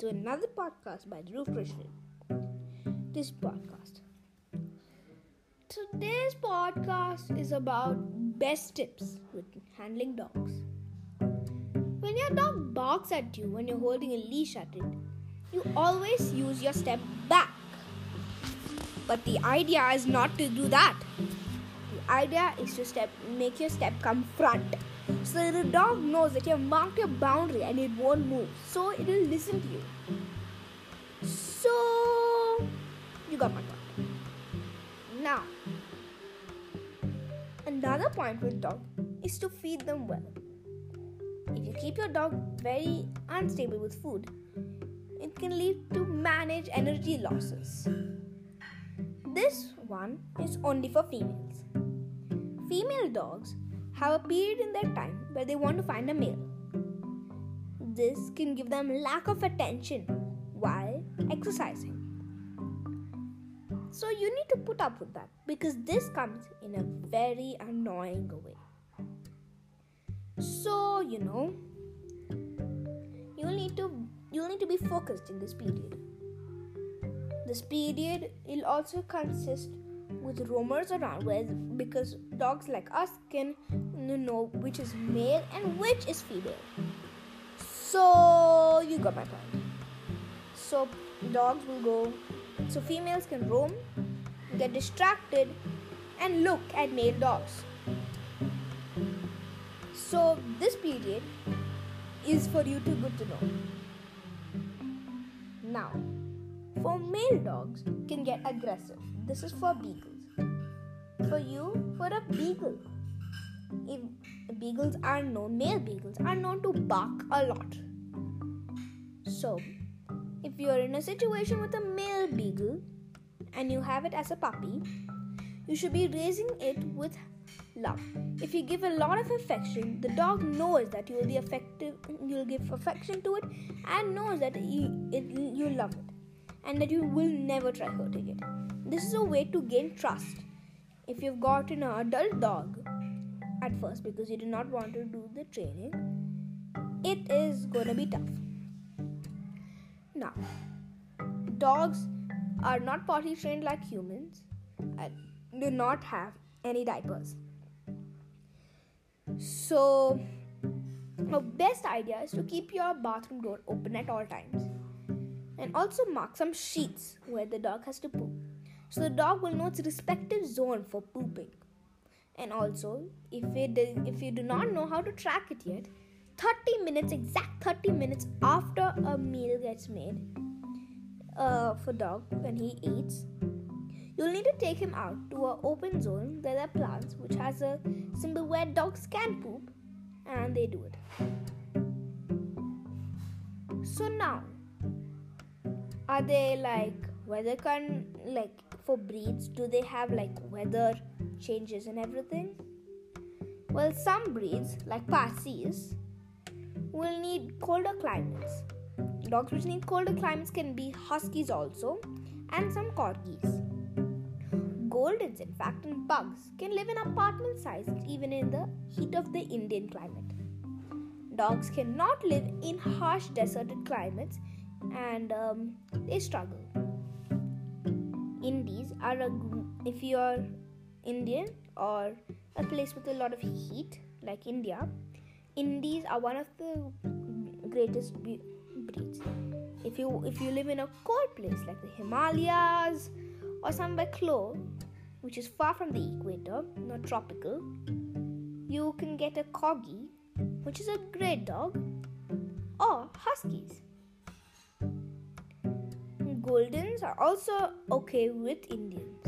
to another podcast by Dhruv Krishnan. This podcast. Today's podcast is about best tips with handling dogs. When your dog barks at you when you're holding a leash at it, you always use your step back. But the idea is not to do that. The idea is to step make your step come front so the dog knows that you have marked your boundary and it won't move. So it will listen to you. So you got my point. Now another point with dog is to feed them well. If you keep your dog very unstable with food, it can lead to manage energy losses. This one is only for females. Female dogs have a period in their time where they want to find a male. This can give them lack of attention while exercising. So you need to put up with that because this comes in a very annoying way. So, you know, you'll need to you'll need to be focused in this period. This period will also consist with roamers around with because dogs like us can know which is male and which is female. So you got my point. So dogs will go so females can roam, get distracted, and look at male dogs. So this period is for you to good to know. Now, for male dogs can get aggressive. This is for beagles. For you, for a beagle. If beagles are known, male beagles are known to bark a lot. So, if you are in a situation with a male beagle and you have it as a puppy, you should be raising it with love. If you give a lot of affection, the dog knows that you will be effective. You'll give affection to it and knows that it, you love it and that you will never try hurting it. This is a way to gain trust. If you've got an adult dog at first because you do not want to do the training, it is gonna be tough. Now, dogs are not potty trained like humans and do not have any diapers. So, the best idea is to keep your bathroom door open at all times and also mark some sheets where the dog has to poop so the dog will know its respective zone for pooping. And also if it if you do not know how to track it yet 30 minutes exact 30 minutes after a meal gets made uh, for dog when he eats you'll need to take him out to an open zone where there are plants which has a symbol where dogs can poop and they do it. So now are they like weather con like for breeds do they have like weather changes and everything? Well some breeds like parsis will need colder climates. Dogs which need colder climates can be huskies also and some corgis. Goldens in fact and pugs can live in apartment sizes even in the heat of the indian climate. Dogs cannot live in harsh deserted climates and um, they struggle. Indies are a if you are Indian or a place with a lot of heat like India, Indies are one of the greatest breeds. If you if you live in a cold place like the Himalayas or somewhere close, which is far from the equator, not tropical, you can get a corgi, which is a great dog, or huskies. Goldens are also okay with Indians.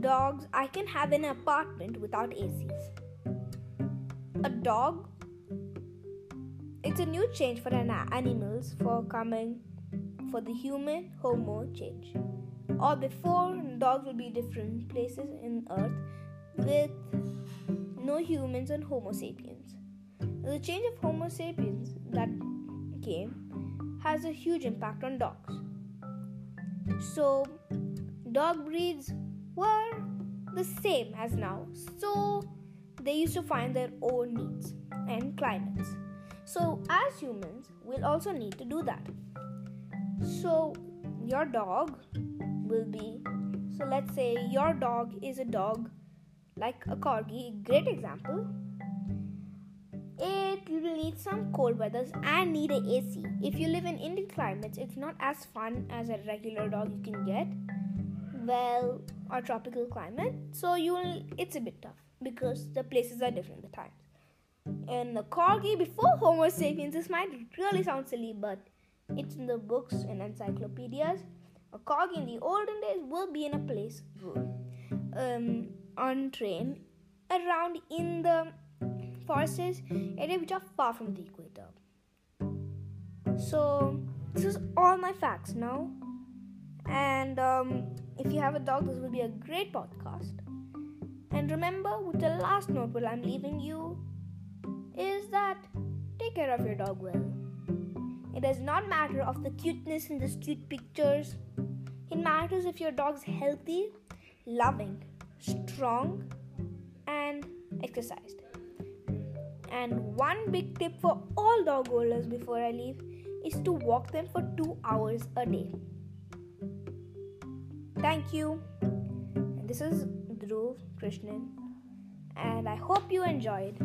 Dogs, I can have an apartment without ACs. A dog, it's a new change for an animals for coming for the human homo change. Or before, dogs will be different places in earth with no humans and homo sapiens. The change of homo sapiens that came has a huge impact on dogs. So, dog breeds were the same as now, so they used to find their own needs and climates. So, as humans, we'll also need to do that. So, your dog will be so let's say your dog is a dog like a corgi, great example. It will need some cold weathers and need a AC. If you live in Indian climates, it's not as fun as a regular dog you can get. Well, or tropical climate, so you'll it's a bit tough because the places are different, the times. And the corgi before Homo sapiens, this might really sound silly, but it's in the books and encyclopedias. A corgi in the olden days will be in a place um, on train around in the forests area which are far from the equator. So this is all my facts now, and um, if you have a dog, this will be a great podcast. And remember, with the last note while I'm leaving you is that take care of your dog well. It does not matter of the cuteness in the cute pictures. It matters if your dog's healthy, loving, strong, and exercised. And one big tip for all dog owners before I leave is to walk them for two hours a day. Thank you. This is Dhruv Krishnan, and I hope you enjoyed.